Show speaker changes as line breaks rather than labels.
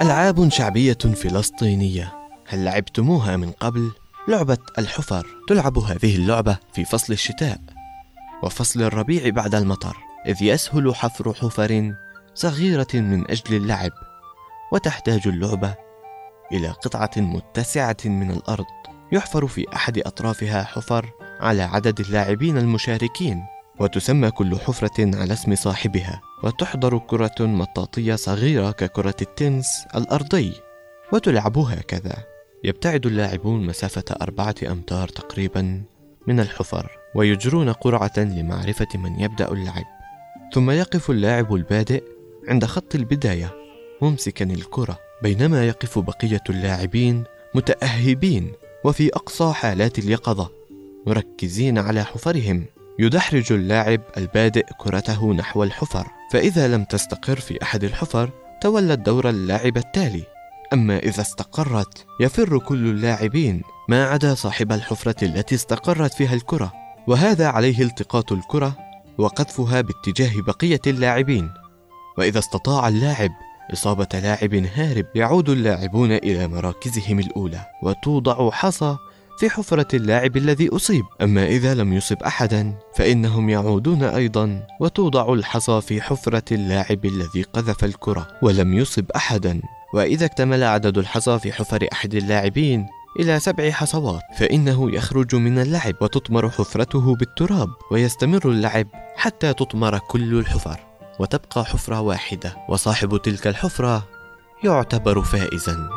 ألعاب شعبية فلسطينية. هل لعبتموها من قبل؟ لعبة الحفر. تلعب هذه اللعبة في فصل الشتاء وفصل الربيع بعد المطر إذ يسهل حفر حفر صغيرة من أجل اللعب وتحتاج اللعبة إلى قطعة متسعة من الأرض. يحفر في أحد أطرافها حفر على عدد اللاعبين المشاركين. وتسمى كل حفرة على اسم صاحبها وتحضر كرة مطاطية صغيرة ككرة التنس الأرضي وتلعب هكذا. يبتعد اللاعبون مسافة أربعة أمتار تقريبا من الحفر ويجرون قرعة لمعرفة من يبدأ اللعب. ثم يقف اللاعب البادئ عند خط البداية ممسكا الكرة بينما يقف بقية اللاعبين متأهبين وفي أقصى حالات اليقظة مركزين على حفرهم. يدحرج اللاعب البادئ كرته نحو الحفر. فإذا لم تستقر في أحد الحفر تولى الدور اللاعب التالي. أما إذا استقرت يفر كل اللاعبين ما عدا صاحب الحفرة التي استقرت فيها الكرة. وهذا عليه التقاط الكرة وقذفها باتجاه بقية اللاعبين. وإذا استطاع اللاعب إصابة لاعب هارب يعود اللاعبون إلى مراكزهم الأولى وتوضع حصى في حفرة اللاعب الذي أصيب. أما إذا لم يصب أحدا فإنهم يعودون أيضا وتوضع الحصى في حفرة اللاعب الذي قذف الكرة. ولم يصب أحدا وإذا اكتمل عدد الحصى في حفر أحد اللاعبين إلى سبع حصوات فإنه يخرج من اللعب وتطمر حفرته بالتراب ويستمر اللعب حتى تطمر كل الحفر. وتبقى حفرة واحدة وصاحب تلك الحفرة يعتبر فائزا.